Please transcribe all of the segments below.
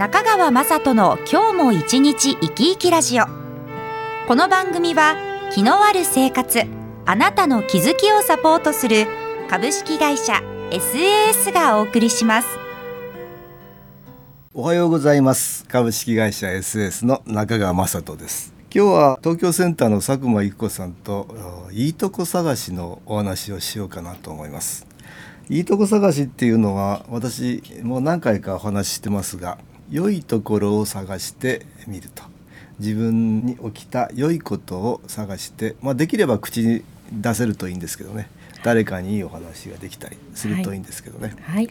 中川雅人の今日も一日生き生きラジオ。この番組は気のある生活あなたの気づきをサポートする株式会社 SAS がお送りします。おはようございます。株式会社 SAS の中川雅人です。今日は東京センターの佐久間育子さんといいとこ探しのお話をしようかなと思います。いいとこ探しっていうのは私もう何回かお話ししてますが良いところを探してみると。自分に起きた良いことを探して、まあ、できれば口に出せるといいんですけどね。誰かにいいお話ができたりするといいんですけどね。はい、はい。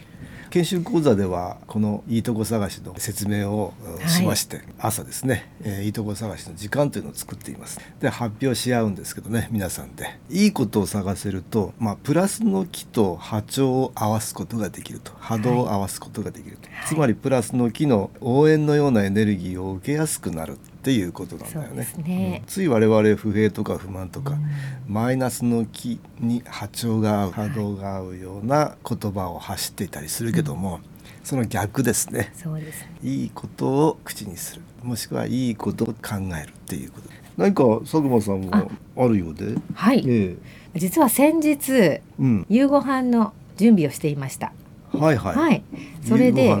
研修講座ではこのいいとこ探しの説明をしまして、はい、朝ですね、えー、いいとこ探しの時間というのを作っています。で発表し合うんですけどね皆さんで。いいことを探せると、まあ、プラスの木と波長を合わすことができると。波動を合わすことができると、はい、つまりプラスの木の応援のようなエネルギーを受けやすくなるっていうことなんだよね。ね。うん、つい我々不平とか不満とか、うん、マイナスの気に波長が合う波動が合うような言葉を発していたりするけども、うん、その逆ですね。そうです、ね、いいことを口にする。もしくはいいことを考えるっていうこと。何か佐久間さんもあ。るようで？はい、ええ、実は先日、夕ご飯の準備をしていました。はいはい、はい、それで、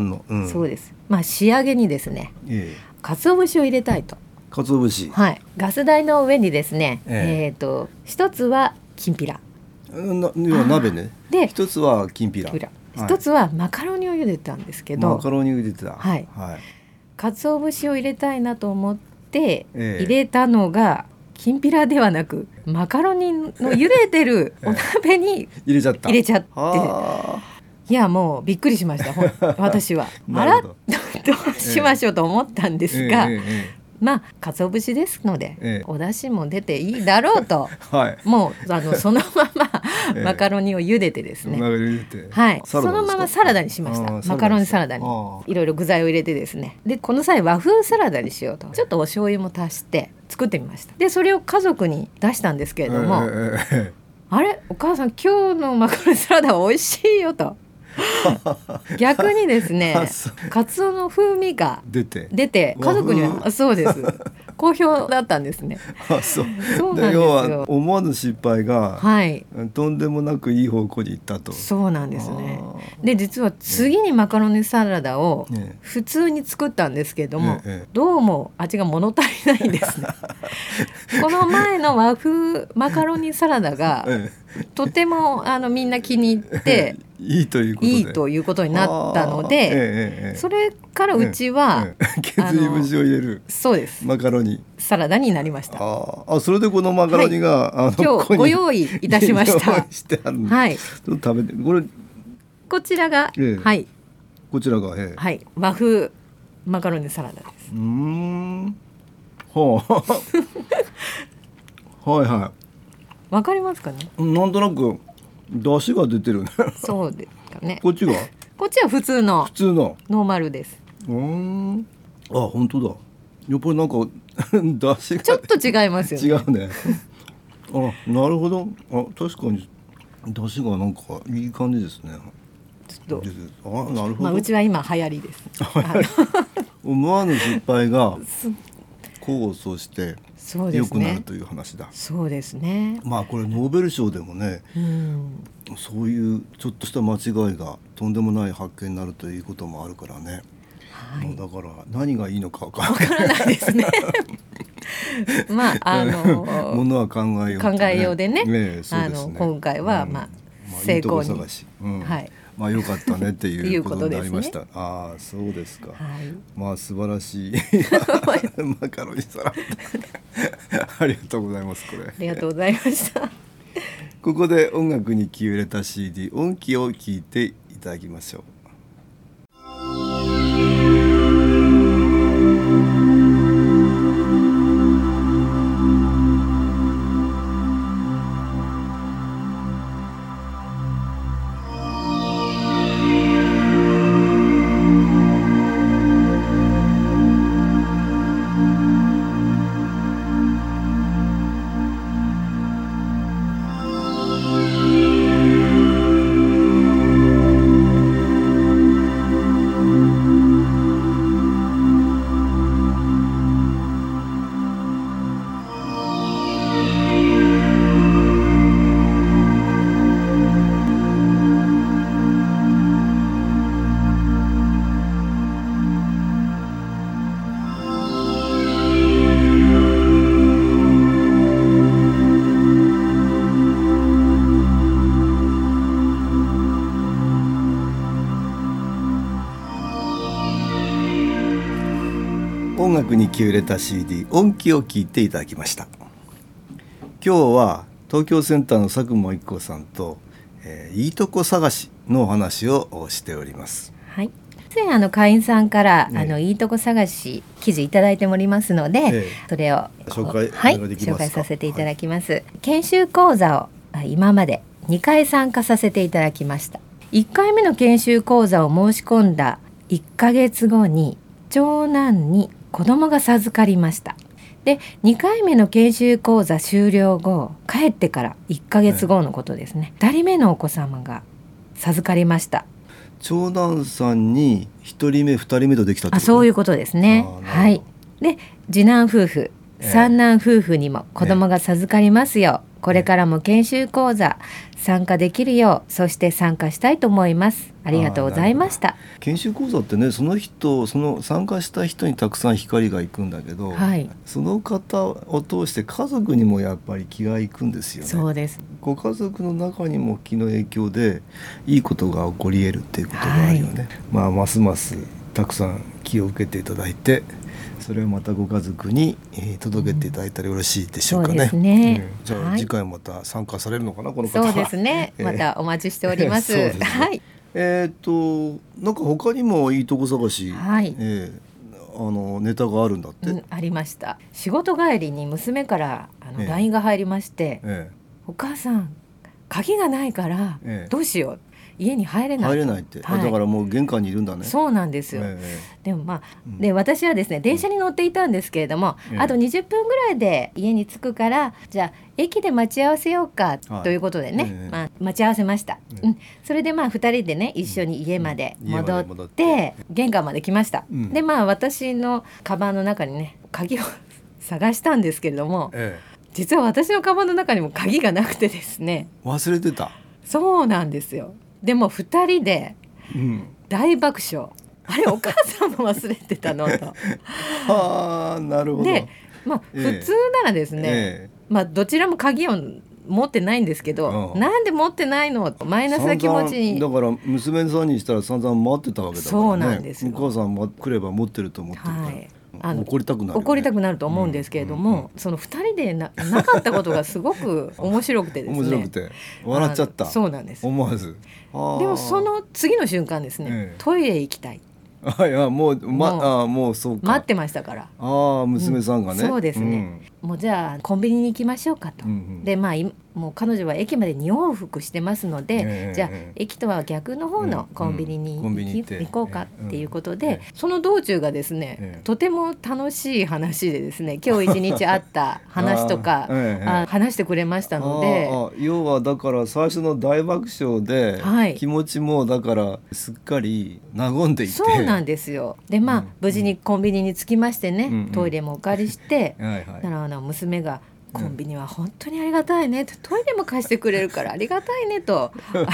そうです。まあ仕上げにですね、ええ鰹節を入れたいと。鰹節。はい。ガス台の上にですね、えっ、ー、と一つはきんぴら。な要は鍋ね。で、一つはきんぴら。一つはマカロニを茹でたんですけど。マカロニを茹でた。はい。はい。鰹節を入れたいなと思って入れたのが、きんぴらではなくマカロニの茹でてる お鍋に入れちゃった入れちゃっていやもうびっくりしました 私は。あらど。うしましょうと思ったんですが、ええ。えまあ鰹節ですので、ええ、お出汁も出ていいだろうと、はい、もうあのそのままマカロニを茹でてですね、え、はい。そのままサラダにしました。マカロニサラダに。いろいろ具材を入れてですね。でこの際和風サラダにしようと。ちょっとお醤油も足して作ってみました。でそれを家族に出したんですけれども、あれ？お母さん今日のマカロニサラダは美味しいよと。逆にですね カツオの風味が出て。出て家族にはそうです。好評だったんですね。あそう。そうなん要は思わぬ失敗が、はい、とんでもなくいい方向に行ったと。そうなんですね。で実は次にマカロニサラダを普通に作ったんですけども、ええ、どうも味が物足りないんですね。この前の和風マカロニサラダが、えとてもあのみんな気に入って いいということいいということになったので、ええ、それからうちは、削り節を入れる。そうです。マカロニ。サラダになりました。あそれでこのマカロニが、はい、今日ご用意いたしました。はい。ちょっと食べて。これこちらが、はい。こちらが、はい。和風マカロニサラダです。うん。はあ。はいはいわかりますかね？なんとなく出汁が出てるね。そうですかね。こっちが？こっちは普通の。普通の。ノーマルです。うん。あ、本当だ。やっぱりなんか 出汁ちょっと違いますよ、ね、違うね。あ、なるほど。あ、確かに出汁がなんかいい感じですね。ちょっと。あ、なるほど。まあうちは今流行りです。思わぬ失敗が功を奏して良くなるという話だ。そうですね。まあこれノーベル賞でもね、うん、そういうちょっとした間違いがとんでもない発見になるということもあるからね。はい、だから何がいいのか分からないですね。まああのものは考えよう、ね、考えようでね。ねねあの今回は、まあ、成功に、うん、はい。まあ良かったねっていう ことになりました。ね、ああそうですか。はい、まあ素晴らしい マカロニサラ ありがとうございますこれ。ありがとうございました。ここで音楽に気を入れた CD 音気を聞いていただきましょう。音楽に気を入れた CD 音気を聞いていただきました。今日は東京センターの佐久間一子さんと、えー、いいとこ探しのお話をしております。はい。以前あの会員さんから、ね、あのいいとこ探し記事いただいておりますので、えそれを紹介はい。紹介させていただきます、はい、研修講座を今まで2回参加させていただきました。1回目の研修講座を申し込んだ1ヶ月後に長男に子供が授かりました。で2回目の研修講座終了後帰ってから1ヶ月後のことですね、はい、2人目のお子様が授かりました。長男さんに1人目2人目とできたあそういうことですね。はい。で次男夫婦三男夫婦にも子供が授かりますよ、えこれからも研修講座参加できるようそして参加したいと思います。ありがとうございました。研修講座ってねその人その参加した人にたくさん光が行くんだけど、はい、その方を通して家族にもやっぱり気がいくんですよね。そうです。ご家族の中にも気の影響でいいことが起こり得るっていうことがあるよね、はい、まあますますたくさん気を受けていただいてそれをまたご家族に、えー、届けていただいたらよろしいでしょうかね。うん、ね。うん、じゃあ、はい、次回また参加されるのかなこの方。そうですね。またお待ちしております。えー、すはい。えっ、となんか他にもいいとこ探し、はい、えー、あのネタがあるんだって、うん、ありました。仕事帰りに娘からあの LINE が入りまして、ええ、お母さん鍵がないからどうしよう家に入れない入れないって、はい、だからもう玄関にいるんだね。そうなんですよ、えー、でもまあ、うん、で私はですね電車に乗っていたんですけれども、うん、あと20分ぐらいで家に着くからじゃあ駅で待ち合わせようかということでね、はい、まあ、待ち合わせました、うん、それでまあ2人でね一緒に家まで戻って,、玄関まで来ました、でまあ私のカバンの中にね鍵を探したんですけれども、ええ、実は私のカバンの中にも鍵がなくてですね。忘れてた。そうなんですよでも2人で大爆笑、うん、あれお母さんも忘れてたの？と。は あなるほど。でまあ、普通ならですね、えまあどちらも鍵を持ってないんですけど、なんで持ってないの？マイナスな気持ちに。だから娘さんにしたら散々待ってたわけだからね。そうなんですお母さんも来れば持ってると思ってるから、はいあの怒りたくなる、ね、怒りたくなると思うんですけれども、うんうん、その2人でな なかったことがすごく面白くてですね。面白くて。笑っちゃった。そうなんです。思わず。でもその次の瞬間ですね、ええ、トイレ行きたい。あいやもうまもうあもうそう待ってましたから。ああ娘さんがね、うん、そうですね、うん、もうじゃあコンビニに行きましょうかと、うんうん、でまあもう彼女は駅まで2往復してますので、えー、じゃあ駅とは逆の方のコンビニに行こうかっていうことで、その道中がですね、とても楽しい話でですね今日一日あった話とかあ話してくれましたので 要はだから最初の大爆笑で、はい、気持ちもだからすっかり和んでいて。そうなんですよ。でまあ、無事にコンビニに着きましてね、トイレもお借りして、はいはい、あの娘がコンビニは本当にありがたいね、トイレも貸してくれるからありがたいねと。あ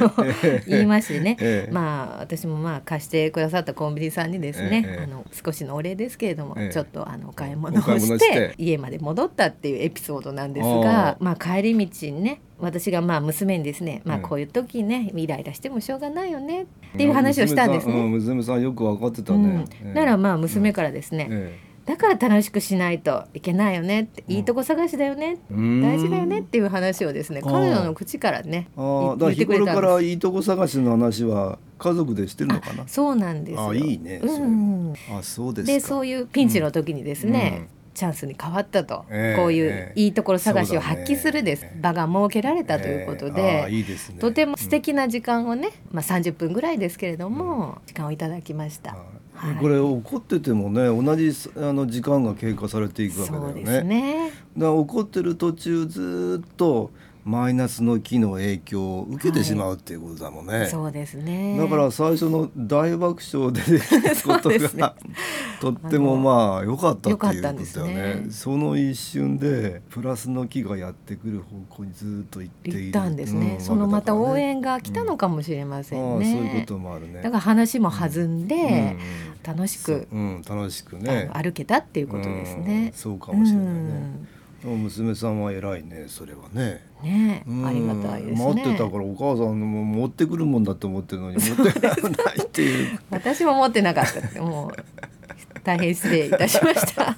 の 言いましてね、ええ、まあ私もまあ貸してくださったコンビニさんにですね、え、あの少しのお礼ですけれども、ちょっとあのお買い物をして家まで戻ったっていうエピソードなんですがまあ帰り道にね私がまあ娘にですね、まあこういう時ねイライラしてもしょうがないよねっていう話をしたんですね。娘さんよく分かってたね。うん、ならまあ娘からですね、だから楽しくしないといけないよねって、いいとこ探しだよね大事だよねっていう話をですね彼女の口からねあだ日頃からいいとこ探しの話は家族でしてるのかな？そうなんですあいいね、うん、あそうですでそういうピンチの時にですね、うん。チャンスに変わったと、えー、こういういいところ探しを発揮するです、ね、場が設けられたということでえーいいでね、とても素敵な時間をね、まあ、30分ぐらいですけれども、時間をいただきました。はい、これ怒っててもね同じあの時間が経過されていくわけだよね。ねだから怒ってる途中ずっとマイナスの気の影響を受けてしまうっていうことだもんね。はい、そうですね。だから最初の大爆笑でことがね、とってもまあ良かったっていうことだよね。ねその一瞬でプラスの気がやってくる方向にずっと行っていたんですね。うん、そのまた応援が来たのかもしれませんね。うん、そういうこともあるね。だから話も弾んで、うん、楽しく、うん、楽しくね歩けたっていうことですね。そうかもしれないね。娘さんは偉いねそれはね。ね、ありがたいですね。待ってたからお母さんも持ってくるもんだと思ってるのに持ってないっていう。私も持ってなかった。もう大変失礼いたしました。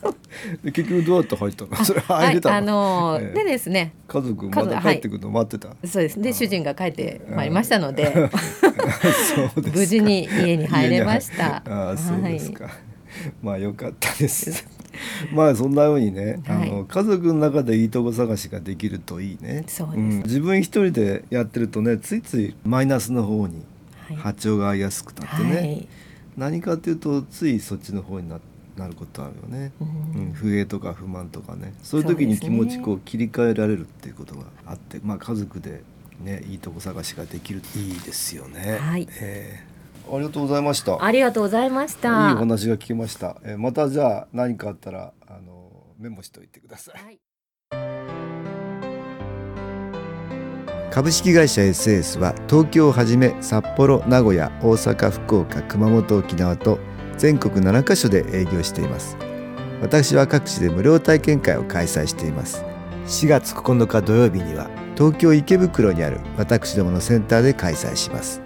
結局どうやって入ったの？それ入れたはい、あのーええ、でですね。家族また帰ってくるの？待ってた、はい、そうです。で主人が帰ってまいりましたので。無事に家に入れました。あそうですか、はい、まあよかったです まあそんなようにね、はい、あの家族の中でいいとこ探しができるといいね。そうです、うん、自分一人でやってるとねついついマイナスの方に波長が合いやすくなってね、はい、何かっていうとついそっちの方にななることあるよね、うん、不平とか不満とかね。そういう時に気持ちこう切り替えられるっていうことがあって、まあ家族でねいいとこ探しができるいいですよね。はい、えーありがとうございました。ありがとうございました。いいお話が聞けました。えー、またじゃあ何かあったらあのメモしておいてください。はい、株式会社 SS は東京をはじめ札幌、名古屋、大阪、福岡、熊本、沖縄と全国7カ所で営業しています。私は各地で無料体験会を開催しています。4月9日土曜日には東京池袋にある私どものセンターで開催します。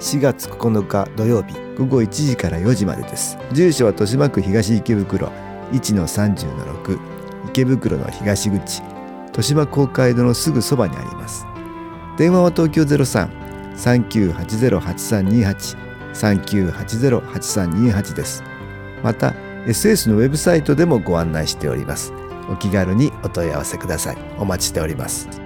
4月9日土曜日午後1時から4時までです。住所は豊島区東池袋1-30-6池袋の東口豊島公会堂のすぐそばにあります。電話は東京03-3980-8328 3980-8328です。また SS のウェブサイトでもご案内しております。お気軽にお問い合わせください。お待ちしております。